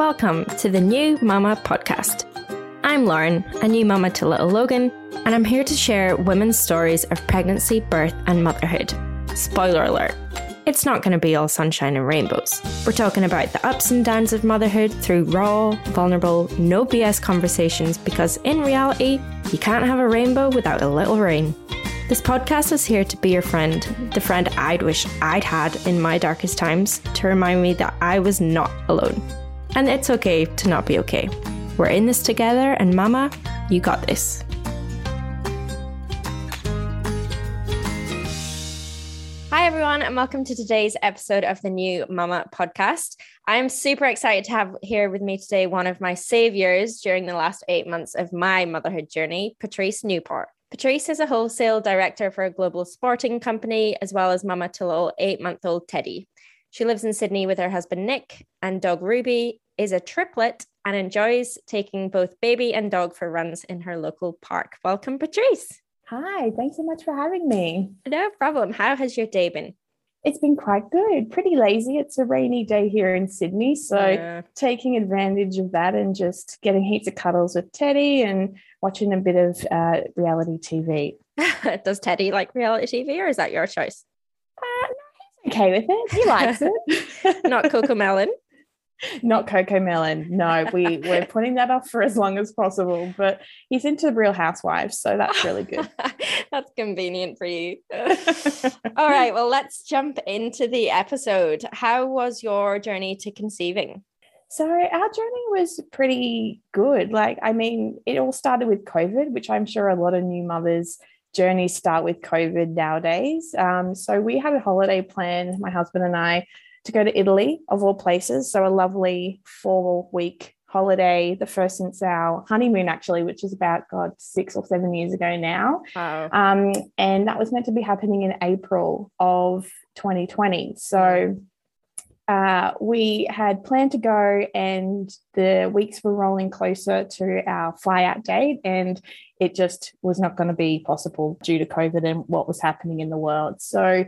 Welcome to the New Mama podcast. I'm Lauren, a new mama to little Logan, and I'm here to share women's stories of pregnancy, birth, and motherhood. Spoiler alert, it's not going to be all sunshine and rainbows. We're talking about the ups and downs of motherhood through raw, vulnerable, no BS conversations because in reality, you can't have a rainbow without a little rain. This podcast is here to be your friend, the friend I'd wish I'd had in my darkest times to remind me that I was not alone. And it's okay to not be okay. We're in this together, and Mama, you got this. Hi, everyone, and welcome to today's episode of the New Mama podcast. I'm super excited to have here with me today one of my saviors during the last eight months of my motherhood journey, Patrice Newport. Patrice is a wholesale director for a global sporting company, as well as mama to little eight month old Teddy. She lives in Sydney with her husband Nick, and dog Ruby is a triplet and enjoys taking both baby and dog for runs in her local park. Welcome, Patrice. Hi, thanks so much for having me. No problem. How has your day been? It's been quite good. Pretty lazy. It's a rainy day here in Sydney. So, yeah. taking advantage of that and just getting heaps of cuddles with Teddy and watching a bit of uh, reality TV. Does Teddy like reality TV or is that your choice? Uh, okay with it. He likes it. Not Cocomelon. Not Cocomelon. No, we we're putting that off for as long as possible. But he's into Real Housewives, so that's really good. that's convenient for you. All right, well, let's jump into the episode. How was your journey to conceiving? So our journey was pretty good. Like, I mean, it all started with COVID, which I'm sure a lot of new mothers journeys start with COVID nowadays. Um, so we had a holiday plan, my husband and I, to go to Italy, of all places. So a lovely four week holiday, the first since our honeymoon, actually, which is about, God, six or seven years ago now. Wow. Um, and that was meant to be happening in April of 2020. So uh, we had planned to go, and the weeks were rolling closer to our fly out date, and it just was not going to be possible due to COVID and what was happening in the world. So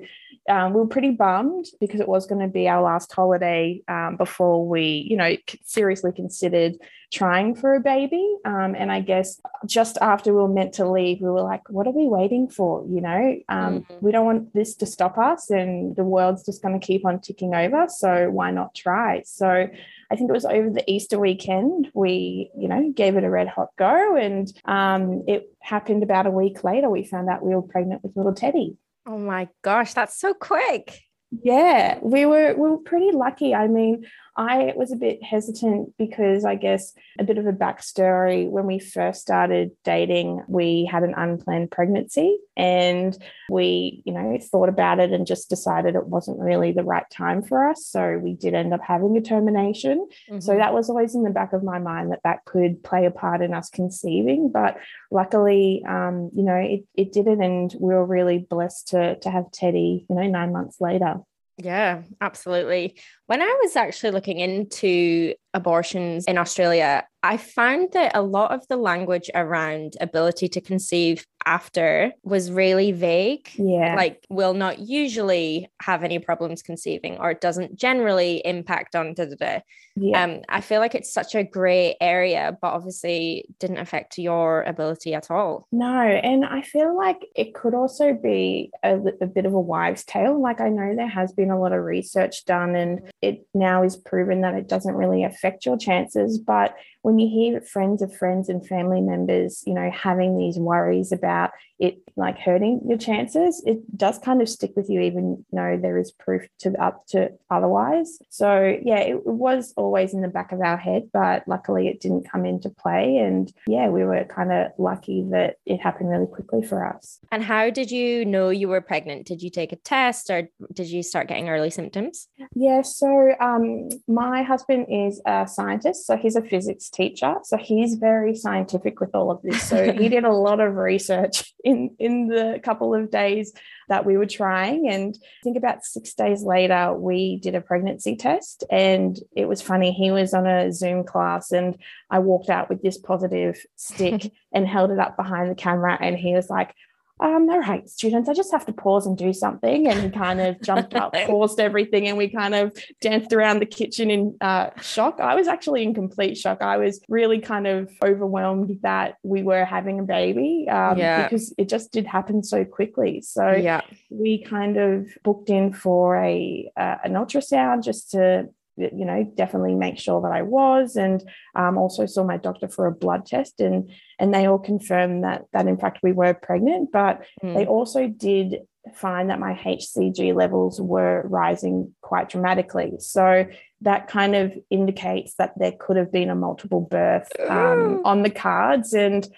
um, we were pretty bummed because it was going to be our last holiday um, before we, you know, seriously considered trying for a baby. Um, and I guess just after we were meant to leave, we were like, what are we waiting for? You know, um, mm-hmm. we don't want this to stop us, and the world's just going to keep on ticking over. So why not try? So I think it was over the Easter weekend, we, you know, gave it a red hot go. And um, it happened about a week later, we found out we were pregnant with little Teddy. Oh my gosh, that's so quick. Yeah, we were we were pretty lucky. I mean, I was a bit hesitant because I guess a bit of a backstory when we first started dating, we had an unplanned pregnancy and we, you know, thought about it and just decided it wasn't really the right time for us. So we did end up having a termination. Mm-hmm. So that was always in the back of my mind that that could play a part in us conceiving. But luckily, um, you know, it, it didn't. And we were really blessed to, to have Teddy, you know, nine months later. Yeah, absolutely. When I was actually looking into abortions in Australia, I found that a lot of the language around ability to conceive after was really vague. Yeah. Like, will not usually have any problems conceiving or it doesn't generally impact on da da da. Yeah. Um, I feel like it's such a gray area, but obviously didn't affect your ability at all. No. And I feel like it could also be a, a bit of a wives' tale. Like, I know there has been a lot of research done and it now is proven that it doesn't really affect your chances. But when you hear friends of friends and family members, you know, having these worries about it like hurting your chances, it does kind of stick with you, even though there is proof to up to otherwise. So yeah, it was always in the back of our head, but luckily it didn't come into play. And yeah, we were kind of lucky that it happened really quickly for us. And how did you know you were pregnant? Did you take a test or did you start getting early symptoms? Yeah, so um, my husband is a scientist, so he's a physics teacher. So he's very scientific with all of this. So he did a lot of research in, in the couple of days that we were trying. And I think about six days later, we did a pregnancy test. And it was funny. He was on a Zoom class, and I walked out with this positive stick and held it up behind the camera. And he was like, um, all right, students, I just have to pause and do something. And he kind of jumped up, paused everything, and we kind of danced around the kitchen in uh, shock. I was actually in complete shock. I was really kind of overwhelmed that we were having a baby um, yeah. because it just did happen so quickly. So yeah. we kind of booked in for a uh, an ultrasound just to you know definitely make sure that I was and um, also saw my doctor for a blood test and and they all confirmed that that in fact we were pregnant but mm. they also did find that my HCG levels were rising quite dramatically so that kind of indicates that there could have been a multiple birth um, on the cards and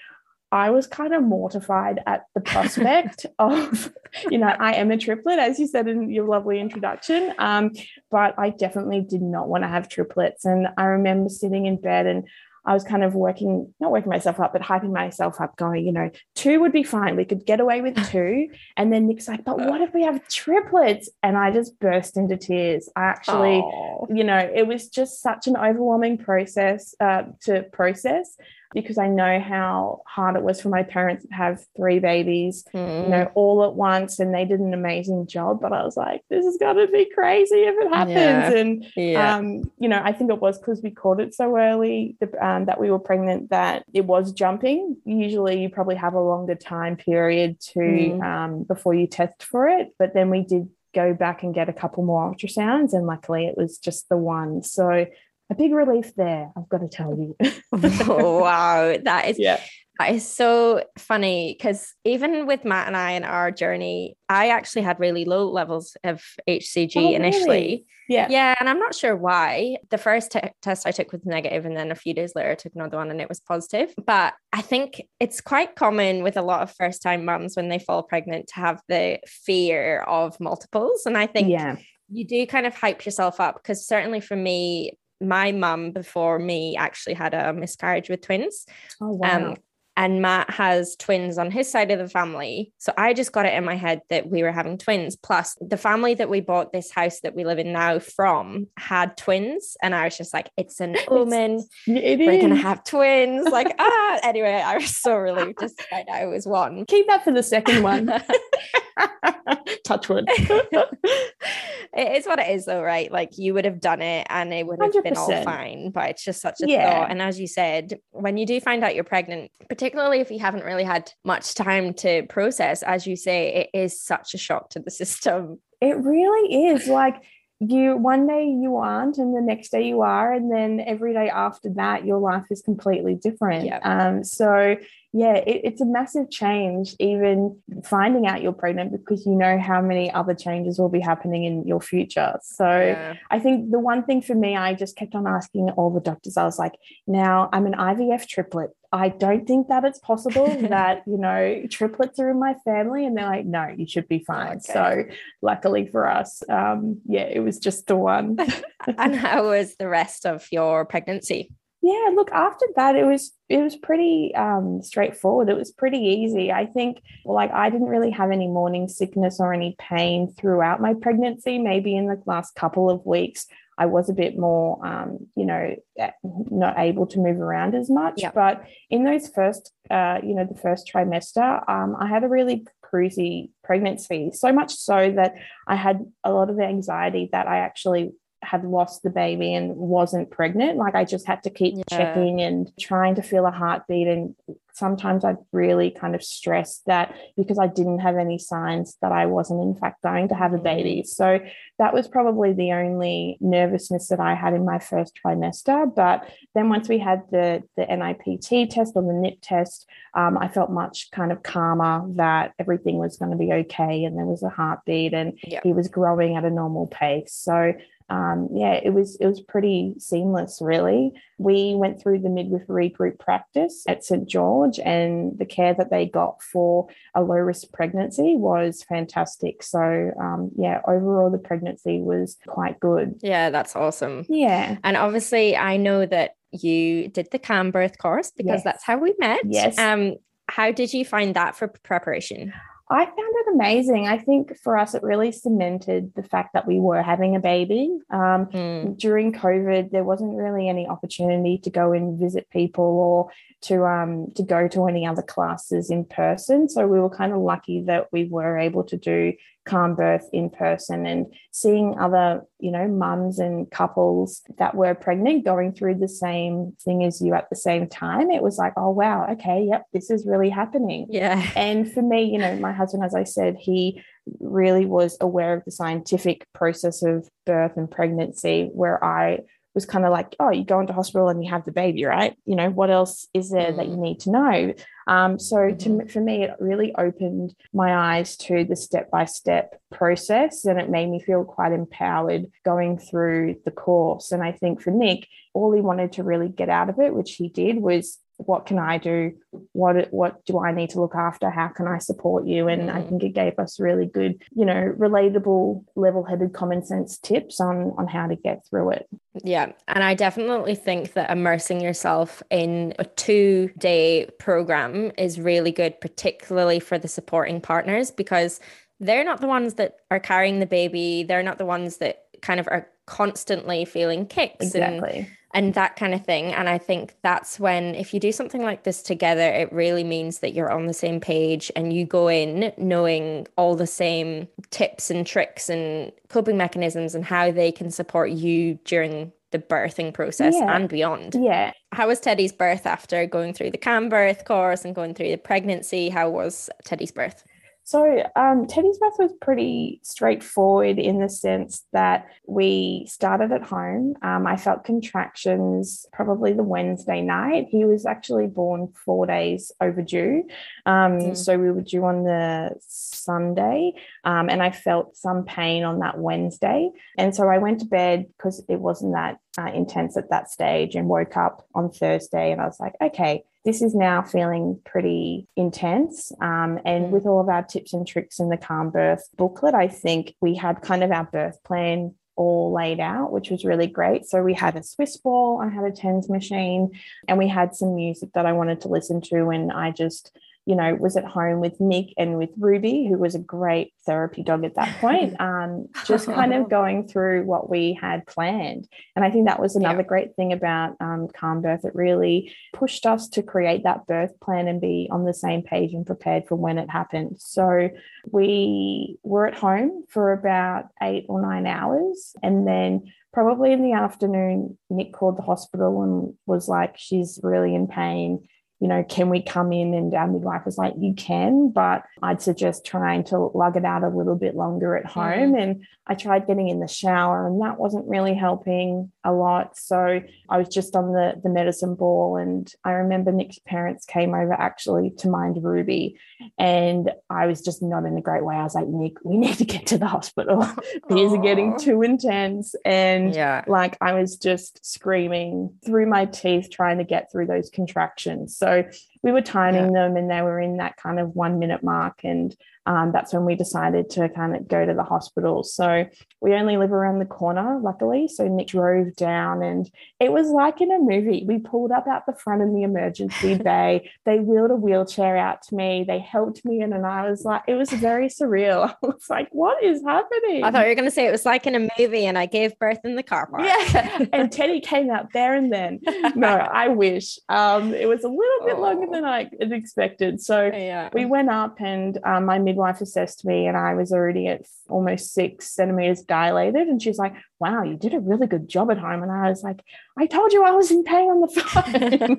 I was kind of mortified at the prospect of, you know, I am a triplet, as you said in your lovely introduction. Um, but I definitely did not want to have triplets. And I remember sitting in bed and I was kind of working, not working myself up, but hyping myself up, going, you know, two would be fine. We could get away with two. And then Nick's like, but what if we have triplets? And I just burst into tears. I actually, Aww. you know, it was just such an overwhelming process uh, to process because I know how hard it was for my parents to have three babies, mm. you know, all at once, and they did an amazing job. But I was like, this is going to be crazy if it happens. Yeah. And, yeah. Um, you know, I think it was because we caught it so early um, that we were pregnant that it was jumping. Usually, you probably have a longer time period to mm. um, before you test for it. But then we did go back and get a couple more ultrasounds and luckily it was just the one so a big relief there, I've got to tell you. wow, that is yeah. That is so funny because even with Matt and I in our journey, I actually had really low levels of HCG oh, initially. Really? Yeah. Yeah. And I'm not sure why. The first t- test I took was negative, and then a few days later, I took another one and it was positive. But I think it's quite common with a lot of first time mums when they fall pregnant to have the fear of multiples. And I think yeah. you do kind of hype yourself up because certainly for me, my mum before me actually had a miscarriage with twins. Oh wow. Um, and Matt has twins on his side of the family. So I just got it in my head that we were having twins. Plus, the family that we bought this house that we live in now from had twins. And I was just like, it's an omen. It we're going to have twins. Like, ah, anyway, I was so relieved to find out it was one. Keep that for the second one. Touch wood. it is what it is, though, right? Like you would have done it and it would have 100%. been all fine. But it's just such a yeah. thought. And as you said, when you do find out you're pregnant, particularly if you haven't really had much time to process, as you say, it is such a shock to the system. It really is. Like you one day you aren't and the next day you are and then every day after that your life is completely different yep. um, so yeah it, it's a massive change even finding out you're pregnant because you know how many other changes will be happening in your future so yeah. i think the one thing for me i just kept on asking all the doctors i was like now i'm an ivf triplet I don't think that it's possible that, you know, triplets are in my family. And they're like, no, you should be fine. Okay. So luckily for us, um, yeah, it was just the one. and how was the rest of your pregnancy? Yeah, look, after that, it was it was pretty um, straightforward. It was pretty easy. I think, like, I didn't really have any morning sickness or any pain throughout my pregnancy. Maybe in the last couple of weeks, I was a bit more, um, you know, eh, not able to move around as much. But in those first, uh, you know, the first trimester, um, I had a really cruisy pregnancy, so much so that I had a lot of anxiety that I actually had lost the baby and wasn't pregnant. Like I just had to keep yeah. checking and trying to feel a heartbeat and sometimes I'd really kind of stressed that because I didn't have any signs that I wasn't, in fact, going to have a baby. Mm. So that was probably the only nervousness that I had in my first trimester. But then once we had the, the NIPT test or the NIP test, um, I felt much kind of calmer that everything was going to be okay and there was a heartbeat and yep. he was growing at a normal pace. So um, yeah, it was it was pretty seamless, really. We went through the midwifery group practice at St George, and the care that they got for a low risk pregnancy was fantastic. So um, yeah, overall the pregnancy was quite good. Yeah, that's awesome. Yeah, and obviously I know that you did the Calm Birth course because yes. that's how we met. Yes. Um, how did you find that for preparation? I found it amazing. I think for us, it really cemented the fact that we were having a baby. Um, mm. During COVID, there wasn't really any opportunity to go and visit people or to um, to go to any other classes in person. So we were kind of lucky that we were able to do calm birth in person and seeing other you know mums and couples that were pregnant going through the same thing as you at the same time it was like oh wow okay yep this is really happening. Yeah. And for me you know my husband as i said he really was aware of the scientific process of birth and pregnancy where i was kind of like, oh, you go into hospital and you have the baby, right? You know, what else is there that you mm. need to know? Um, so mm-hmm. to, for me, it really opened my eyes to the step by step process and it made me feel quite empowered going through the course. And I think for Nick, all he wanted to really get out of it, which he did, was what can I do? What what do I need to look after? How can I support you? And mm. I think it gave us really good, you know, relatable, level-headed, common sense tips on on how to get through it. Yeah, and I definitely think that immersing yourself in a two-day program is really good, particularly for the supporting partners, because they're not the ones that are carrying the baby. They're not the ones that kind of are constantly feeling kicks. Exactly. And, and that kind of thing. And I think that's when, if you do something like this together, it really means that you're on the same page and you go in knowing all the same tips and tricks and coping mechanisms and how they can support you during the birthing process yeah. and beyond. Yeah. How was Teddy's birth after going through the Calm Birth course and going through the pregnancy? How was Teddy's birth? So um, Teddy's birth was pretty straightforward in the sense that we started at home. Um, I felt contractions probably the Wednesday night. He was actually born four days overdue. Um, mm. So we were due on the Sunday, um, and I felt some pain on that Wednesday. And so I went to bed because it wasn't that uh, intense at that stage and woke up on Thursday and I was like, okay this is now feeling pretty intense. Um, and mm. with all of our tips and tricks in the Calm Birth booklet, I think we had kind of our birth plan all laid out, which was really great. So we had a Swiss ball, I had a TENS machine, and we had some music that I wanted to listen to. And I just you know, was at home with Nick and with Ruby, who was a great therapy dog at that point, um, just kind of going through what we had planned. And I think that was another yeah. great thing about um, Calm Birth. It really pushed us to create that birth plan and be on the same page and prepared for when it happened. So we were at home for about eight or nine hours. And then probably in the afternoon, Nick called the hospital and was like, she's really in pain you know, can we come in? And our midwife was like, you can, but I'd suggest trying to lug it out a little bit longer at home. Mm-hmm. And I tried getting in the shower, and that wasn't really helping a lot. So I was just on the, the medicine ball. And I remember Nick's parents came over actually to mind Ruby. And I was just not in a great way. I was like, Nick, we need to get to the hospital. These are getting too intense. And yeah. like I was just screaming through my teeth, trying to get through those contractions. So Right we were timing yeah. them and they were in that kind of one minute mark. And um, that's when we decided to kind of go to the hospital. So we only live around the corner, luckily. So Nick drove down and it was like in a movie. We pulled up out the front in the emergency bay. They wheeled a wheelchair out to me. They helped me in, and I was like, it was very surreal. I was like, what is happening? I thought you were going to say it was like in a movie and I gave birth in the car park. Yeah. and Teddy came out there and then. No, I wish. Um, it was a little bit oh. longer than I expected. So yeah. we went up and um, my midwife assessed me and I was already at almost six centimeters dilated. And she's like, wow, you did a really good job at home. And I was like, I told you I was in pain on the phone.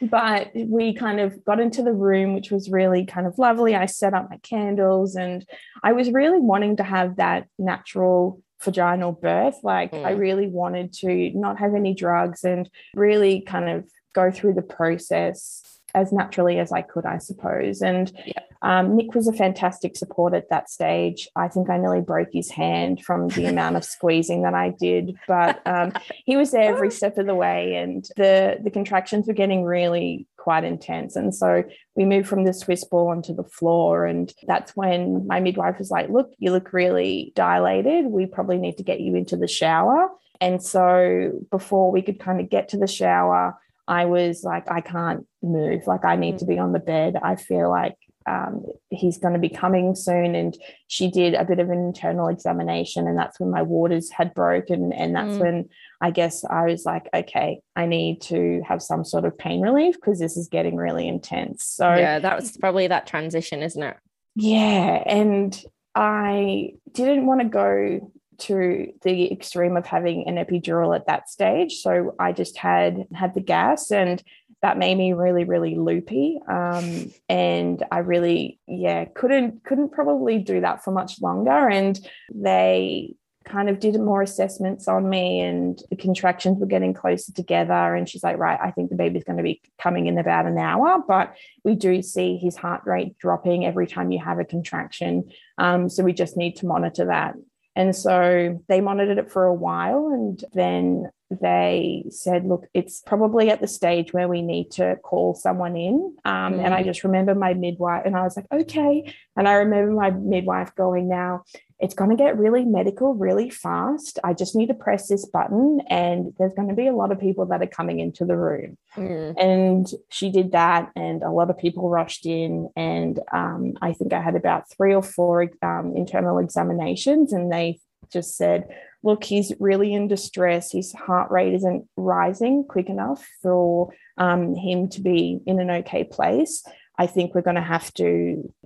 but we kind of got into the room, which was really kind of lovely. I set up my candles and I was really wanting to have that natural vaginal birth. Like mm. I really wanted to not have any drugs and really kind of go through the process as naturally as I could, I suppose. And yeah. um, Nick was a fantastic support at that stage. I think I nearly broke his hand from the amount of squeezing that I did, but um, he was there every step of the way, and the the contractions were getting really quite intense. And so we moved from the Swiss ball onto the floor, and that's when my midwife was like, "Look, you look really dilated. We probably need to get you into the shower." And so before we could kind of get to the shower, I was like, I can't move. Like, I need to be on the bed. I feel like um, he's going to be coming soon. And she did a bit of an internal examination, and that's when my waters had broken. And that's mm. when I guess I was like, okay, I need to have some sort of pain relief because this is getting really intense. So, yeah, that was probably that transition, isn't it? Yeah. And I didn't want to go to the extreme of having an epidural at that stage. So I just had had the gas and that made me really really loopy. Um, and i really yeah couldn't couldn't probably do that for much longer. And they kind of did more assessments on me and the contractions were getting closer together. And she's like right i think the baby's going to be coming in about an hour. But we do see his heart rate dropping every time you have a contraction. Um, so we just need to monitor that and so they monitored it for a while and then they said, look, it's probably at the stage where we need to call someone in. Um, mm. And I mm. just remember my midwife, and I was like, okay. And I remember my midwife going, now it's going to get really medical really fast. I just need to press this button, and there's going to be a lot of people that are coming into the room. Mm. And she did that, and a lot of people rushed in. And um, I think I had about three or four um, internal examinations, and they just said, look, he's really in distress. His heart rate isn't rising quick enough for um, him to be in an okay place. I think we're going to have to,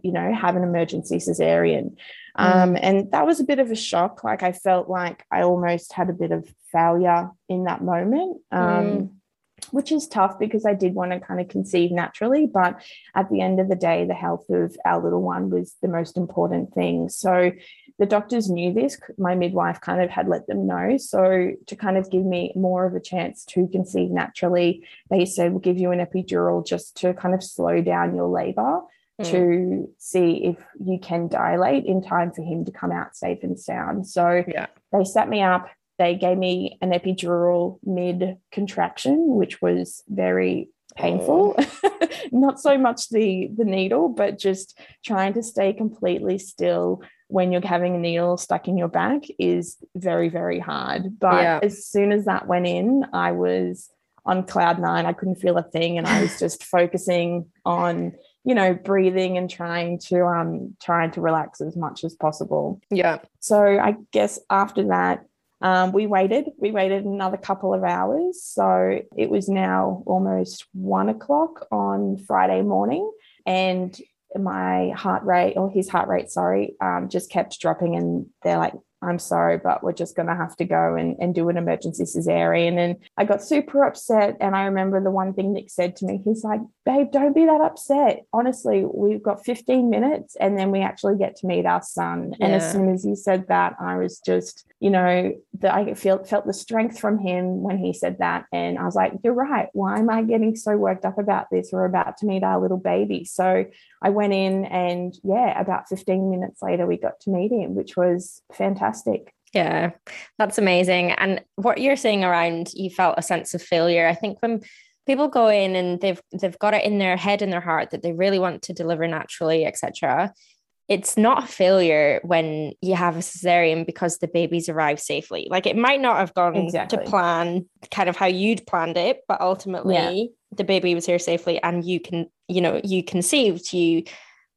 you know, have an emergency cesarean. Um, mm. and that was a bit of a shock. Like I felt like I almost had a bit of failure in that moment. Um, mm which is tough because I did want to kind of conceive naturally. But at the end of the day, the health of our little one was the most important thing. So the doctors knew this. My midwife kind of had let them know. So to kind of give me more of a chance to conceive naturally, they said, we'll give you an epidural just to kind of slow down your labor. Mm. To see if you can dilate in time for him to come out safe and sound. So yeah. they set me up, they gave me an epidural mid contraction, which was very painful. Oh. Not so much the the needle, but just trying to stay completely still when you're having a needle stuck in your back is very very hard. But yeah. as soon as that went in, I was on cloud nine. I couldn't feel a thing, and I was just focusing on you know breathing and trying to um trying to relax as much as possible yeah so i guess after that um, we waited, we waited another couple of hours. So it was now almost one o'clock on Friday morning. And my heart rate, or his heart rate, sorry, um, just kept dropping. And they're like, I'm sorry, but we're just going to have to go and, and do an emergency cesarean. And I got super upset. And I remember the one thing Nick said to me, he's like, babe, don't be that upset. Honestly, we've got 15 minutes and then we actually get to meet our son. Yeah. And as soon as he said that, I was just, you know, that I felt felt the strength from him when he said that. And I was like, you're right. Why am I getting so worked up about this? We're about to meet our little baby. So I went in and yeah, about 15 minutes later, we got to meet him, which was fantastic. Yeah, that's amazing. And what you're saying around you felt a sense of failure, I think when people go in and they've they've got it in their head and their heart that they really want to deliver naturally, etc. It's not a failure when you have a cesarean because the baby's arrived safely. Like it might not have gone exactly. to plan kind of how you'd planned it, but ultimately yeah. the baby was here safely and you can, you know, you conceived, you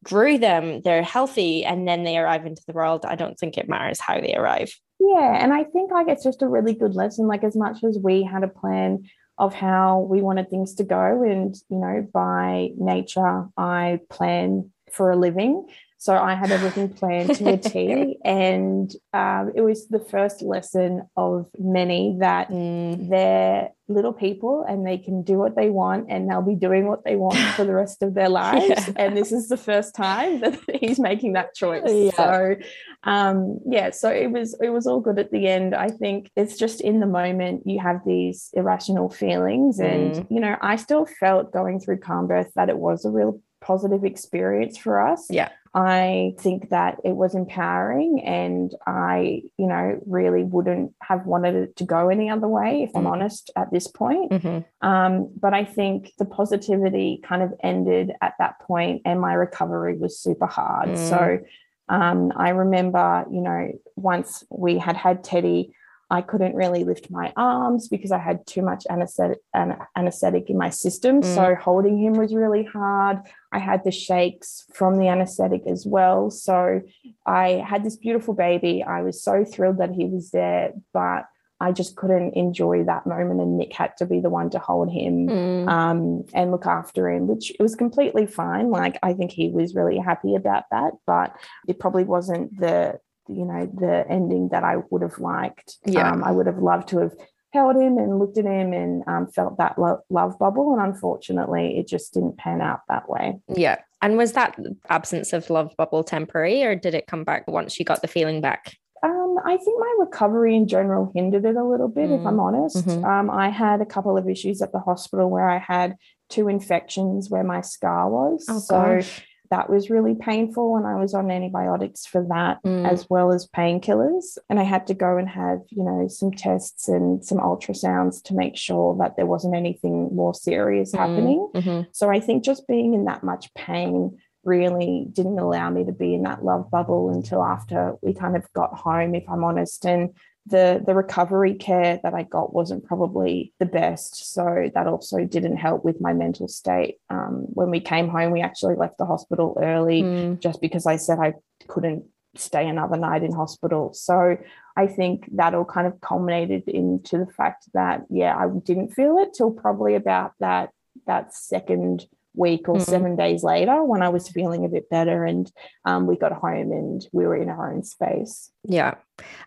grew them, they're healthy, and then they arrive into the world. I don't think it matters how they arrive. Yeah. And I think like it's just a really good lesson. Like as much as we had a plan of how we wanted things to go, and you know, by nature, I plan for a living. So I had everything planned to a T, and um, it was the first lesson of many that mm. they're little people and they can do what they want, and they'll be doing what they want for the rest of their lives. Yeah. And this is the first time that he's making that choice. Yeah. So, um, yeah, so it was it was all good at the end. I think it's just in the moment you have these irrational feelings, and mm. you know, I still felt going through calm birth that it was a real positive experience for us. Yeah. I think that it was empowering and I, you know, really wouldn't have wanted it to go any other way, if mm-hmm. I'm honest, at this point. Mm-hmm. Um, but I think the positivity kind of ended at that point and my recovery was super hard. Mm. So um, I remember, you know, once we had had Teddy, I couldn't really lift my arms because I had too much anesthetic, anesthetic in my system. Mm. So holding him was really hard. I had the shakes from the anesthetic as well. So I had this beautiful baby. I was so thrilled that he was there, but I just couldn't enjoy that moment, and Nick had to be the one to hold him mm. um, and look after him, which it was completely fine. Like I think he was really happy about that, but it probably wasn't the you know the ending that I would have liked. Yeah, um, I would have loved to have held him and looked at him and um, felt that lo- love bubble, and unfortunately, it just didn't pan out that way. Yeah, and was that absence of love bubble temporary, or did it come back once you got the feeling back? Um, I think my recovery in general hindered it a little bit, mm. if I'm mm. honest. Mm-hmm. Um, I had a couple of issues at the hospital where I had two infections where my scar was. Oh, so gosh that was really painful and I was on antibiotics for that mm. as well as painkillers and I had to go and have you know some tests and some ultrasounds to make sure that there wasn't anything more serious mm. happening mm-hmm. so I think just being in that much pain really didn't allow me to be in that love bubble until after we kind of got home if I'm honest and the the recovery care that I got wasn't probably the best. So that also didn't help with my mental state. Um, when we came home, we actually left the hospital early mm. just because I said I couldn't stay another night in hospital. So I think that all kind of culminated into the fact that yeah, I didn't feel it till probably about that that second week or mm seven days later when I was feeling a bit better and um, we got home and we were in our own space. Yeah.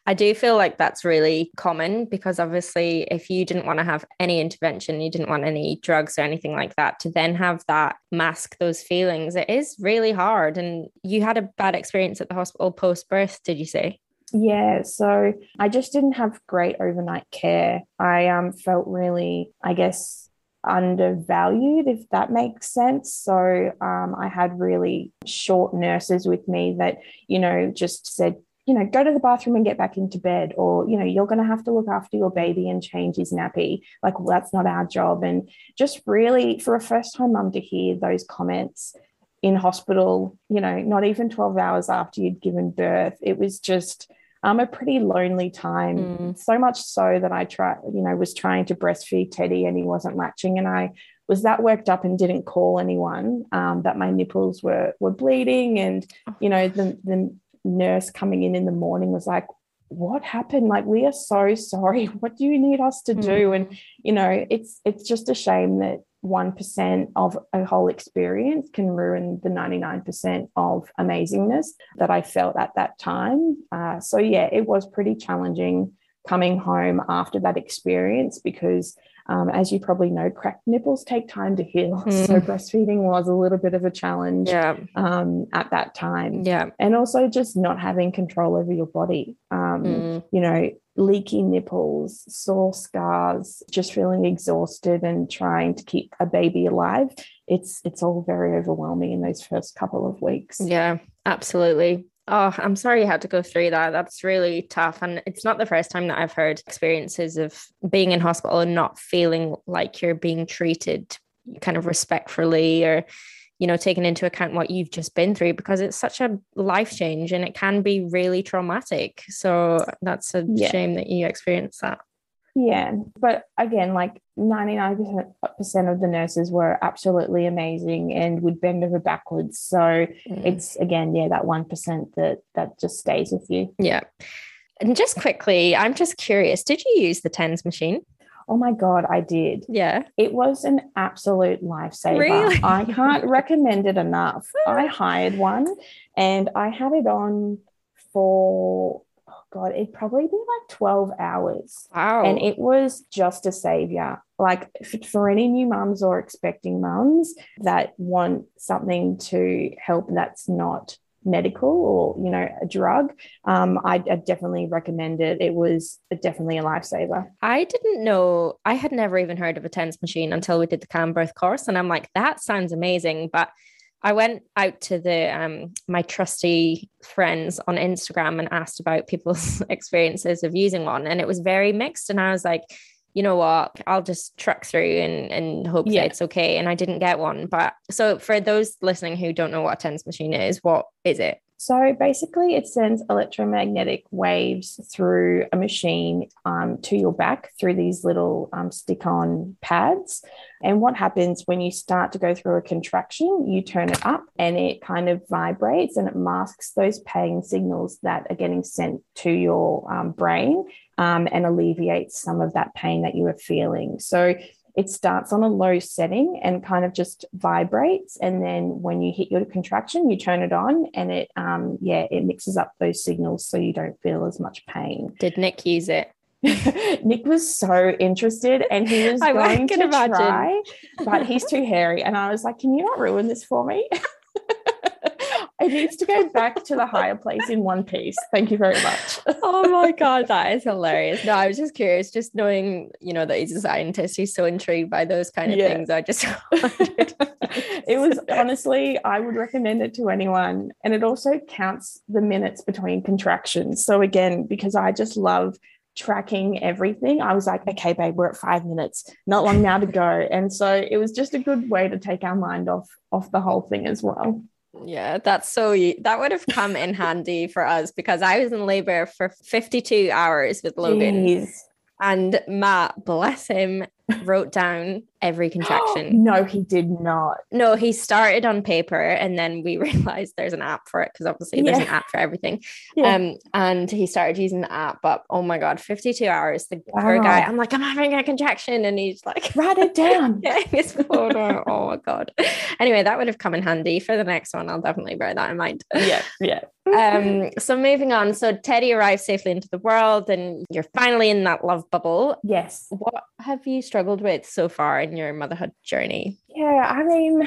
I do feel like that's really common because obviously, if you didn't want to have any intervention, you didn't want any drugs or anything like that, to then have that mask those feelings, it is really hard. And you had a bad experience at the hospital post birth, did you say? Yeah, so I just didn't have great overnight care. I um, felt really, I guess, undervalued, if that makes sense. So um, I had really short nurses with me that, you know, just said, you know, go to the bathroom and get back into bed, or, you know, you're going to have to look after your baby and change his nappy. Like, well, that's not our job. And just really, for a first time mum to hear those comments in hospital, you know, not even 12 hours after you'd given birth, it was just, um, a pretty lonely time. Mm. So much so that I tried, you know, was trying to breastfeed Teddy and he wasn't latching, and I was that worked up and didn't call anyone um, that my nipples were were bleeding, and oh. you know, the the nurse coming in in the morning was like, what happened like we are so sorry what do you need us to do mm. and you know it's it's just a shame that 1% of a whole experience can ruin the 99% of amazingness that I felt at that time. Uh, so, yeah, it was pretty challenging coming home after that experience because um, as you probably know, cracked nipples take time to heal. Mm. So breastfeeding was a little bit of a challenge yeah. um, at that time. Yeah. And also just not having control over your body. Um, mm. You know, leaky nipples, sore scars, just feeling exhausted and trying to keep a baby alive. It's it's all very overwhelming in those first couple of weeks. Yeah, absolutely. Oh, I'm sorry you had to go through that. That's really tough. And it's not the first time that I've heard experiences of being in hospital and not feeling like you're being treated kind of respectfully or, you know, taking into account what you've just been through because it's such a life change and it can be really traumatic. So that's a yeah. shame that you experienced that. Yeah. But again, like 99% of the nurses were absolutely amazing and would bend over backwards. So mm. it's again, yeah, that 1% that that just stays with you. Yeah. And just quickly, I'm just curious, did you use the TENS machine? Oh my God, I did. Yeah. It was an absolute lifesaver. Really? I can't recommend it enough. I hired one and I had it on for oh God, it'd probably be like 12 hours. Wow. And it was just a savior. Like for any new mums or expecting mums that want something to help that's not medical or you know a drug um I, I, definitely recommend it it was definitely a lifesaver i didn't know i had never even heard of a TENS machine until we did the calm birth course and i'm like that sounds amazing but I went out to the um, my trusty friends on Instagram and asked about people's experiences of using one, and it was very mixed. And I was like, you know what, I'll just truck through and and hope yeah. that it's okay. And I didn't get one. But so for those listening who don't know what a TENS machine is, what is it? So basically, it sends electromagnetic waves through a machine um, to your back through these little um, stick on pads. And what happens when you start to go through a contraction, you turn it up and it kind of vibrates and it masks those pain signals that are getting sent to your um, brain um, and alleviates some of that pain that you are feeling. So it starts on a low setting and kind of just vibrates and then when you hit your contraction you turn it on and it um yeah it mixes up those signals so you don't feel as much pain did nick use it Nick was so interested and he was I going to imagine. try, but he's too hairy. And I was like, Can you not ruin this for me? it needs to go back to the hire place in one piece. Thank you very much. oh my god, that is hilarious. No, I was just curious, just knowing, you know, that he's a scientist, he's so intrigued by those kind of yeah. things. I just it was honestly, I would recommend it to anyone. And it also counts the minutes between contractions. So again, because I just love tracking everything, I was like, okay, babe, we're at five minutes, not long now to go. And so it was just a good way to take our mind off off the whole thing as well. Yeah, that's so that would have come in handy for us because I was in labor for 52 hours with Logan. Jeez. And Matt, bless him, wrote down every contraction. no, he did not. No, he started on paper and then we realized there's an app for it because obviously yeah. there's an app for everything. Yeah. Um, and he started using the app, but oh my god, 52 hours. The wow. poor guy, I'm like, I'm having a contraction, and he's like, write it down. yeah, his photo. oh my god. Anyway, that would have come in handy for the next one. I'll definitely bear that in mind. Yeah, yeah. um, so moving on. So Teddy arrives safely into the world, and you're finally in that love bubble. Yes. What have you struggled with so far in your motherhood journey? Yeah, I mean,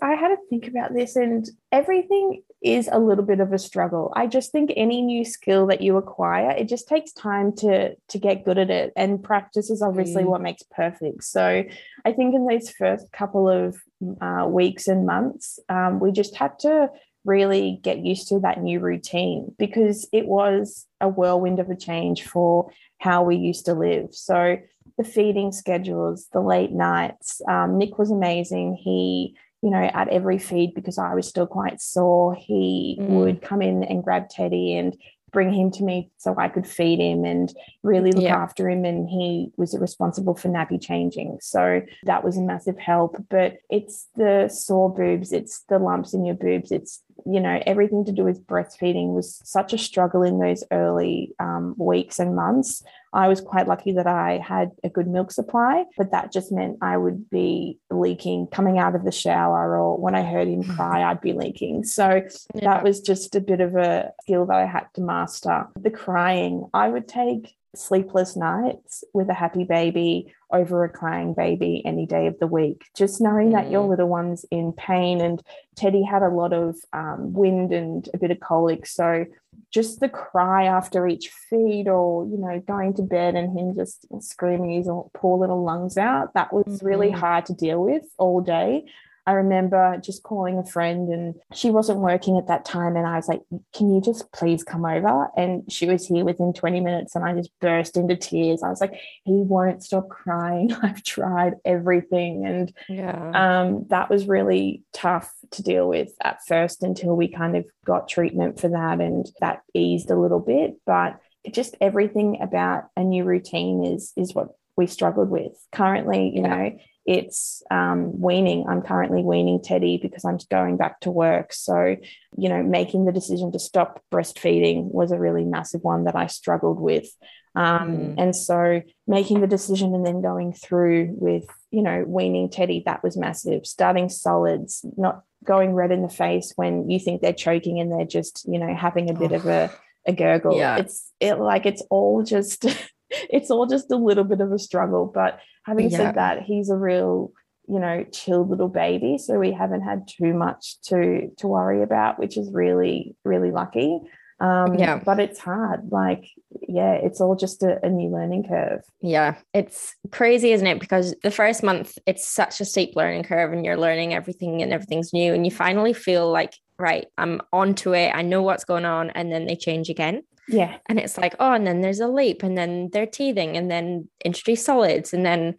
I had to think about this, and everything is a little bit of a struggle. I just think any new skill that you acquire, it just takes time to to get good at it, and practice is obviously mm. what makes perfect. So, I think in those first couple of uh, weeks and months, um, we just had to really get used to that new routine because it was a whirlwind of a change for how we used to live. So the feeding schedules, the late nights. Um, Nick was amazing. He, you know, at every feed, because I was still quite sore, he mm. would come in and grab Teddy and bring him to me so I could feed him and really look yeah. after him. And he was responsible for nappy changing. So that was a massive help. But it's the sore boobs, it's the lumps in your boobs, it's you know, everything to do with breastfeeding was such a struggle in those early um, weeks and months. I was quite lucky that I had a good milk supply, but that just meant I would be leaking coming out of the shower, or when I heard him cry, I'd be leaking. So yeah. that was just a bit of a skill that I had to master. The crying, I would take sleepless nights with a happy baby over a crying baby any day of the week. Just knowing that your mm. little one's in pain. And Teddy had a lot of um, wind and a bit of colic. So just the cry after each feed or, you know, going to bed and him just screaming his poor little lungs out, that was mm-hmm. really hard to deal with all day. I remember just calling a friend and she wasn't working at that time. And I was like, Can you just please come over? And she was here within 20 minutes and I just burst into tears. I was like, He won't stop crying. I've tried everything. And yeah. um, that was really tough to deal with at first until we kind of got treatment for that and that eased a little bit. But just everything about a new routine is is what we struggled with currently you yeah. know it's um, weaning. I'm currently weaning Teddy because I'm going back to work. So, you know, making the decision to stop breastfeeding was a really massive one that I struggled with. Um, mm. And so, making the decision and then going through with, you know, weaning Teddy, that was massive. Starting solids, not going red in the face when you think they're choking and they're just, you know, having a bit oh. of a, a gurgle. Yeah. It's it like it's all just it's all just a little bit of a struggle. But having yeah. said that, he's a real, you know, chill little baby. So we haven't had too much to to worry about, which is really, really lucky. Um, yeah. But it's hard. Like, yeah, it's all just a, a, new learning curve. Yeah. It's crazy, isn't it? Because the first month, it's such a steep learning curve and you're learning everything and everything's new. And you finally feel like, right, I'm onto it. I know what's going on. And then they change again. Yeah. And it's like, oh, and then there's a leap, and then they're teething, and then introduce solids, and then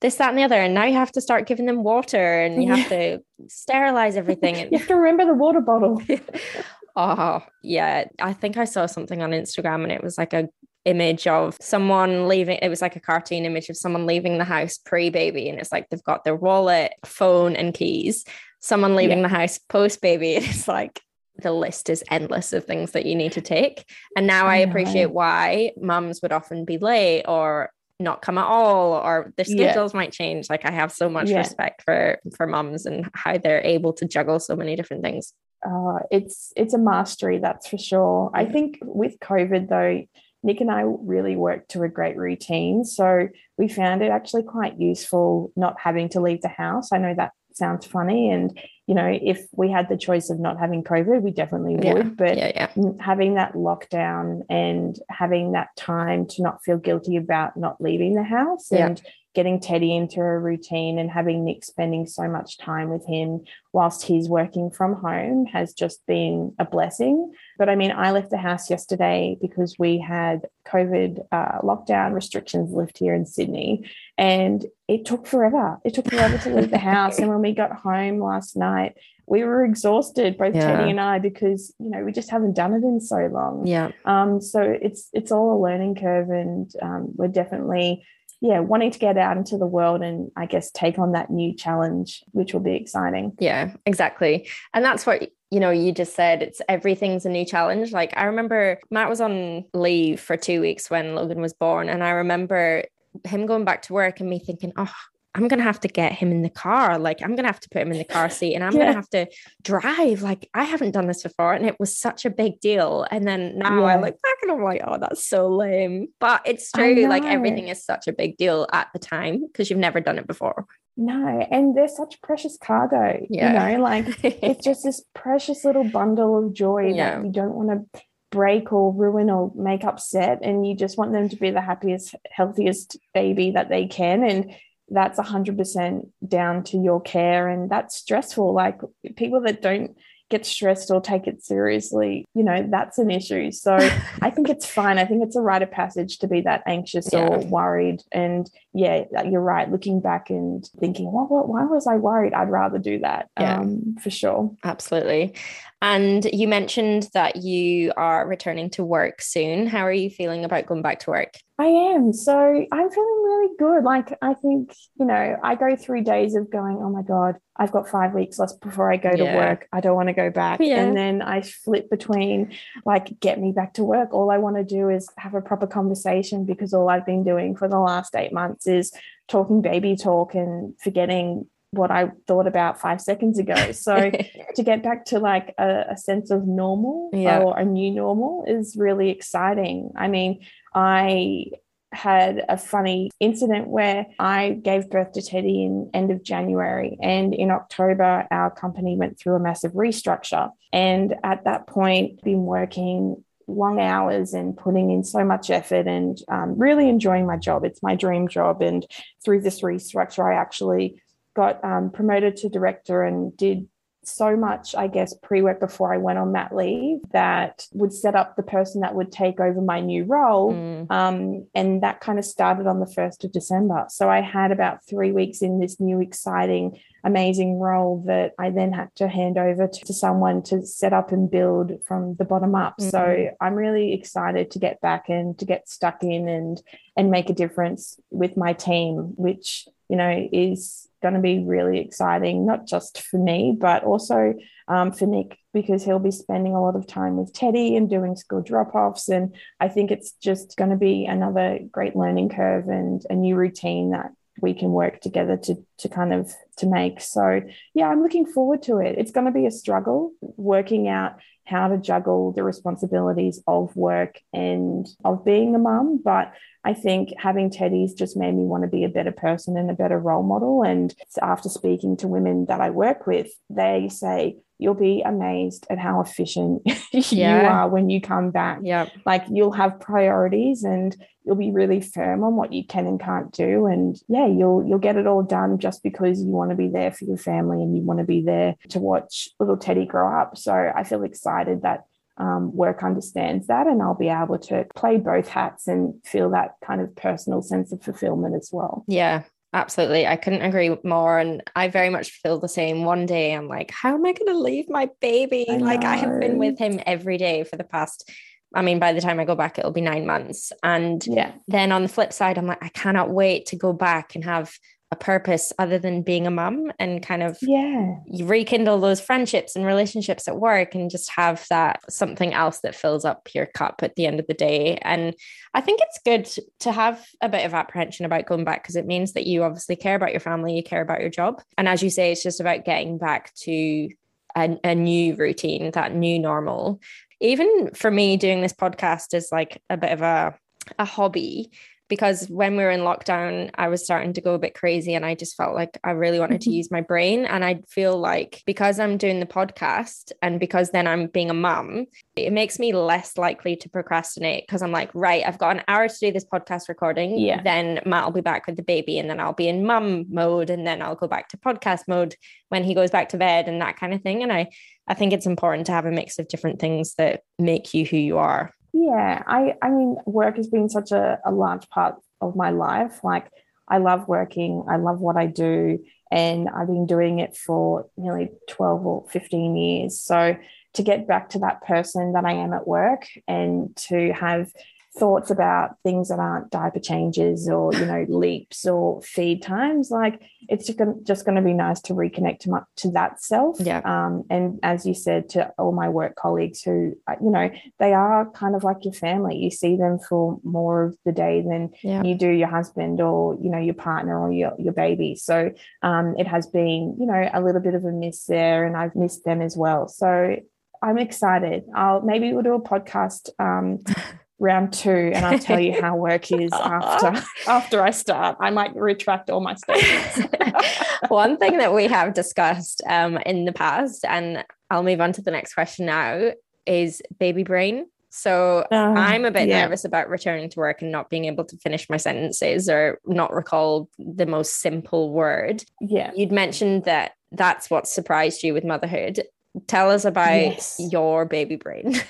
this, that, and the other. And now you have to start giving them water and you have to sterilize everything. And you have to remember the water bottle. Oh, yeah. I think I saw something on Instagram and it was like a image of someone leaving it was like a cartoon image of someone leaving the house pre-baby and it's like they've got their wallet phone and keys someone leaving yeah. the house post-baby it's like the list is endless of things that you need to take and now i, I appreciate why mums would often be late or not come at all or their schedules yeah. might change like i have so much yeah. respect for for mums and how they're able to juggle so many different things uh, it's it's a mastery that's for sure. I think with covid though nick and i really worked to a great routine. So we found it actually quite useful not having to leave the house. I know that sounds funny and you know if we had the choice of not having covid we definitely would yeah. but yeah, yeah. having that lockdown and having that time to not feel guilty about not leaving the house and getting Teddy into a routine and having Nick spending so much time with him whilst he's working from home has just been a blessing. But I mean, I left the house yesterday because we had COVID uh, lockdown restrictions lift here in Sydney, and it took forever. It took forever to leave the house. And when we got home last night, we were exhausted, both yeah. Teddy and I, because you know we just haven't done it in so long. Yeah. Um. So it's it's all a learning curve, and um, we're definitely yeah, wanting to get out into the world and I guess take on that new challenge, which will be exciting. Yeah, exactly. And that's what you know, you just said it's everything's a new challenge. Like I remember Matt was on leave for two weeks when Logan was born, and I remember him going back to work and me thinking, oh, I'm gonna have to get him in the car. Like I'm gonna have to put him in the car seat and I'm yeah. gonna have to drive. Like I haven't done this before. And it was such a big deal. And then now yeah. I look back and I'm like, oh, that's so lame. But it's true, like everything is such a big deal at the time because you've never done it before. No, and they're such precious cargo. Yeah. You know, like it's just this precious little bundle of joy yeah. that you don't want to break or ruin or make upset and you just want them to be the happiest healthiest baby that they can and that's 100% down to your care and that's stressful. Like people that don't get stressed or take it seriously you know that's an issue. So i think it's fine. I think it's a rite of passage to be that anxious yeah. or worried. And yeah you're right looking back and thinking well, what, why was i worried? I'd rather do that yeah. um, for sure. Absolutely and you mentioned that you are returning to work soon. How are you feeling about going back to work? I am. So I'm feeling really good. Like, I think, you know, I go through days of going, oh my God, I've got five weeks left before I go yeah. to work. I don't want to go back. Yeah. And then I flip between, like, get me back to work. All I want to do is have a proper conversation because all I've been doing for the last eight months is talking baby talk and forgetting what I thought about five seconds ago. So to get back to like a, a sense of normal yeah. or a new normal is really exciting. I mean, I had a funny incident where I gave birth to Teddy in end of January and in October our company went through a massive restructure and at that point been working long hours and putting in so much effort and um, really enjoying my job it's my dream job and through this restructure I actually got um, promoted to director and did so much, I guess, pre work before I went on mat leave that would set up the person that would take over my new role. Mm. Um, and that kind of started on the 1st of December. So I had about three weeks in this new, exciting, amazing role that I then had to hand over to, to someone to set up and build from the bottom up. Mm-hmm. So I'm really excited to get back and to get stuck in and and make a difference with my team, which you know is going to be really exciting, not just for me, but also um, for Nick, because he'll be spending a lot of time with Teddy and doing school drop offs. And I think it's just going to be another great learning curve and a new routine that we can work together to to kind of to make so yeah i'm looking forward to it it's going to be a struggle working out how to juggle the responsibilities of work and of being a mum but I think having Teddy's just made me want to be a better person and a better role model. And after speaking to women that I work with, they say, You'll be amazed at how efficient you yeah. are when you come back. Yeah. Like you'll have priorities and you'll be really firm on what you can and can't do. And yeah, you'll you'll get it all done just because you want to be there for your family and you want to be there to watch little Teddy grow up. So I feel excited that um, work understands that and I'll be able to play both hats and feel that kind of personal sense of fulfillment as well. Yeah, Absolutely. I couldn't agree more. And I very much feel the same. One day I'm like, how am I going to leave my baby? I like, I have been with him every day for the past, I mean, by the time I go back, it'll be nine months. And yeah. then on the flip side, I'm like, I cannot wait to go back and have a purpose other than being a mum and kind of yeah. you rekindle those friendships and relationships at work and just have that something else that fills up your cup at the end of the day. And i think it's good to have a bit of apprehension about going back because it means that you obviously care about your family you care about your job. And as you say it's just about getting back to a, a new routine that new normal. Even for me doing this podcast is like a bit of a a hobby because when we were in lockdown, I was starting to go a bit crazy and I just felt like I really wanted to mm-hmm. use my brain. And I feel like because I'm doing the podcast and because then I'm being a mum, it makes me less likely to procrastinate because I'm like, right, I've got an hour to do this podcast recording. Yeah. Then Matt will be back with the baby and then I'll be in mum mode and then I'll go back to podcast mode when he goes back to bed and that kind of thing. And I, I think it's important to have a mix of different things that make you who you are. Yeah, I I mean, work has been such a, a large part of my life. Like, I love working. I love what I do, and I've been doing it for nearly twelve or fifteen years. So to get back to that person that I am at work and to have thoughts about things that aren't diaper changes or you know leaps or feed times like it's just going to be nice to reconnect to, my, to that self. Yeah. Um, and as you said to all my work colleagues who uh, you know they are kind of like your family. You see them for more of the day than yeah. you do your husband or you know your partner or your, your baby. So um, it has been you know a little bit of a miss there and i've missed them as well. So I'm excited. I'll maybe we'll do a podcast um, round two and I'll tell you how work is after after I start. I might retract all my statements. One thing that we have discussed um, in the past, and I'll move on to the next question now, is baby brain. So uh, I'm a bit yeah. nervous about returning to work and not being able to finish my sentences or not recall the most simple word. Yeah. You'd mentioned that that's what surprised you with motherhood. Tell us about yes. your baby brain.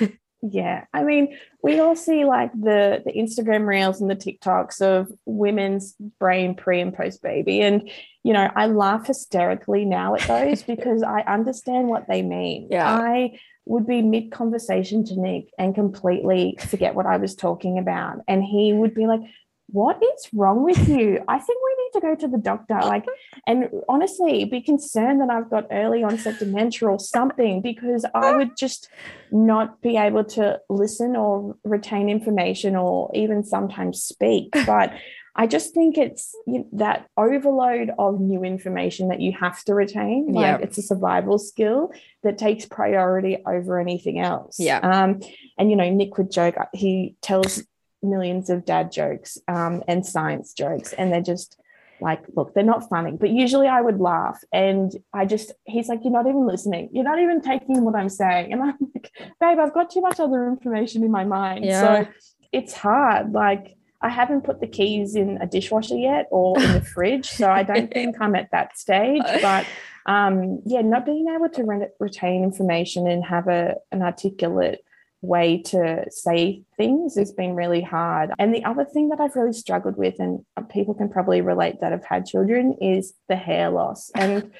Yeah, I mean, we all see like the the Instagram reels and the TikToks of women's brain pre and post baby, and you know, I laugh hysterically now at those because I understand what they mean. Yeah, I would be mid conversation to Nick and completely forget what I was talking about, and he would be like, what is wrong with you? I think we need to go to the doctor. Like, and honestly, be concerned that I've got early onset dementia or something because I would just not be able to listen or retain information or even sometimes speak. But I just think it's you know, that overload of new information that you have to retain. Like yeah. it's a survival skill that takes priority over anything else. Yeah. Um, and you know, Nick would joke. He tells millions of dad jokes um, and science jokes, and they're just like, look, they're not funny, but usually I would laugh. And I just, he's like, you're not even listening. You're not even taking what I'm saying. And I'm like, babe, I've got too much other information in my mind. Yeah. So it's hard. Like, I haven't put the keys in a dishwasher yet or in the fridge. So I don't think I'm at that stage. But um, yeah, not being able to re- retain information and have a, an articulate way to say things has been really hard. And the other thing that I've really struggled with, and people can probably relate that have had children, is the hair loss. And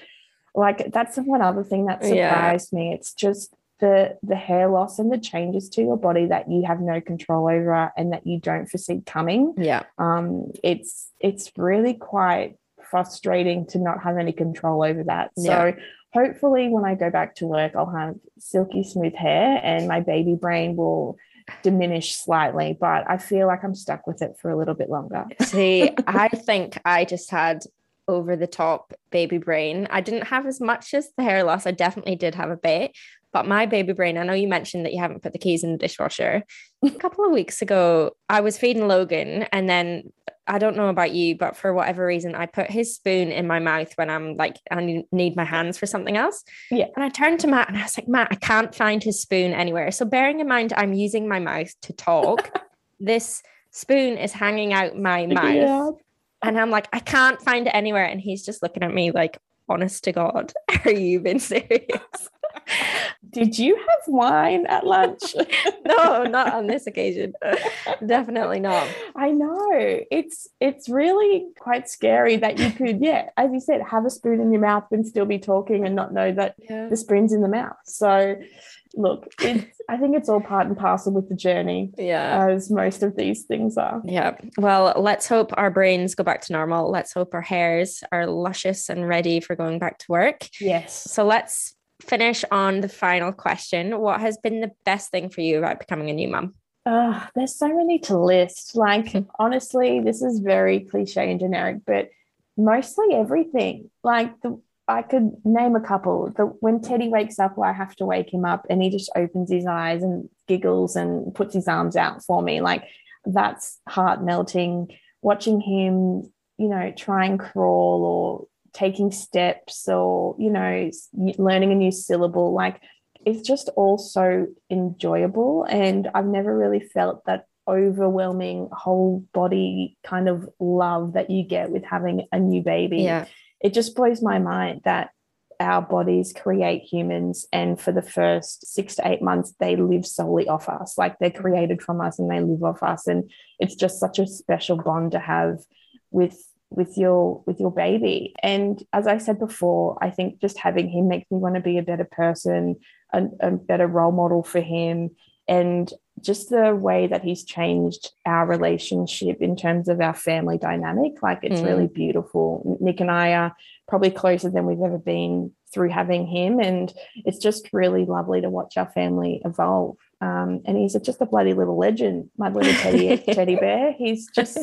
like that's one other thing that surprised yeah. me. It's just the the hair loss and the changes to your body that you have no control over and that you don't foresee coming. Yeah. Um, it's it's really quite frustrating to not have any control over that. So yeah hopefully when I go back to work, I'll have silky smooth hair and my baby brain will diminish slightly, but I feel like I'm stuck with it for a little bit longer. See, I think I just had over the top baby brain. I didn't have as much as the hair loss. I definitely did have a bit, but my baby brain, I know you mentioned that you haven't put the keys in the dishwasher. a couple of weeks ago, I was feeding Logan, and then I don't know about you, but for whatever reason, I put his spoon in my mouth when I'm like, I need my hands for something else. Yeah. And I turned to Matt and I was like, Matt, I can't find his spoon anywhere. So, bearing in mind, I'm using my mouth to talk, this spoon is hanging out my mouth. Yeah. And I'm like, I can't find it anywhere. And he's just looking at me like, honest to God, are you being serious? Did you have wine at lunch? no, not on this occasion. Definitely not. I know. It's it's really quite scary that you could, yeah, as you said, have a spoon in your mouth and still be talking and not know that yeah. the spoon's in the mouth. So look, it's, I think it's all part and parcel with the journey. Yeah. As most of these things are. Yeah. Well, let's hope our brains go back to normal. Let's hope our hairs are luscious and ready for going back to work. Yes. So let's finish on the final question. What has been the best thing for you about becoming a new mum? Uh, there's so many to list. Like, hmm. honestly, this is very cliche and generic, but mostly everything. Like, the, I could name a couple. The, when Teddy wakes up, I have to wake him up and he just opens his eyes and giggles and puts his arms out for me. Like, that's heart melting. Watching him, you know, try and crawl or taking steps or you know learning a new syllable like it's just all so enjoyable. And i've never really felt that overwhelming whole body kind of love that you get with having a new baby. Yeah. It just blows my mind that our bodies create humans and for the first six to eight months they live solely off us. Like they're created from us and they live off us. And it's just such a special bond to have with with your with your baby. And as i said before i think just having him makes me want to be a better person a, a better role model for him. And just the way that he's changed our relationship in terms of our family dynamic like it's mm. really beautiful. Nick and i are probably closer than we've ever been through having him. And it's just really lovely to watch our family evolve um, and he's just a bloody little legend my little teddy teddy bear he's just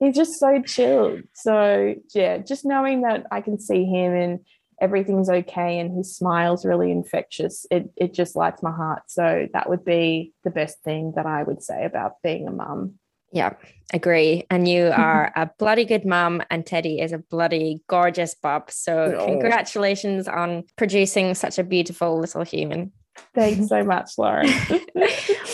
he's just so chilled so yeah just knowing that i can see him and everything's okay and his smile's really infectious it, it just lights my heart so that would be the best thing that i would say about being a mum yeah, agree. And you are a bloody good mum, and Teddy is a bloody gorgeous bub. So, oh. congratulations on producing such a beautiful little human. Thanks so much, Lauren.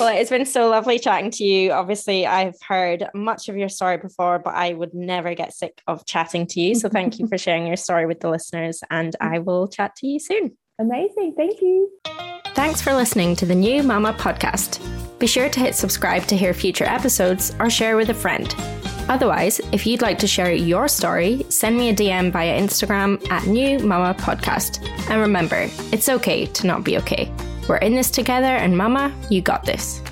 well, it's been so lovely chatting to you. Obviously, I've heard much of your story before, but I would never get sick of chatting to you. So, thank you for sharing your story with the listeners, and I will chat to you soon. Amazing. Thank you. Thanks for listening to the New Mama podcast. Be sure to hit subscribe to hear future episodes or share with a friend. Otherwise, if you'd like to share your story, send me a DM via Instagram at New Mama Podcast. And remember, it's okay to not be okay. We're in this together, and Mama, you got this.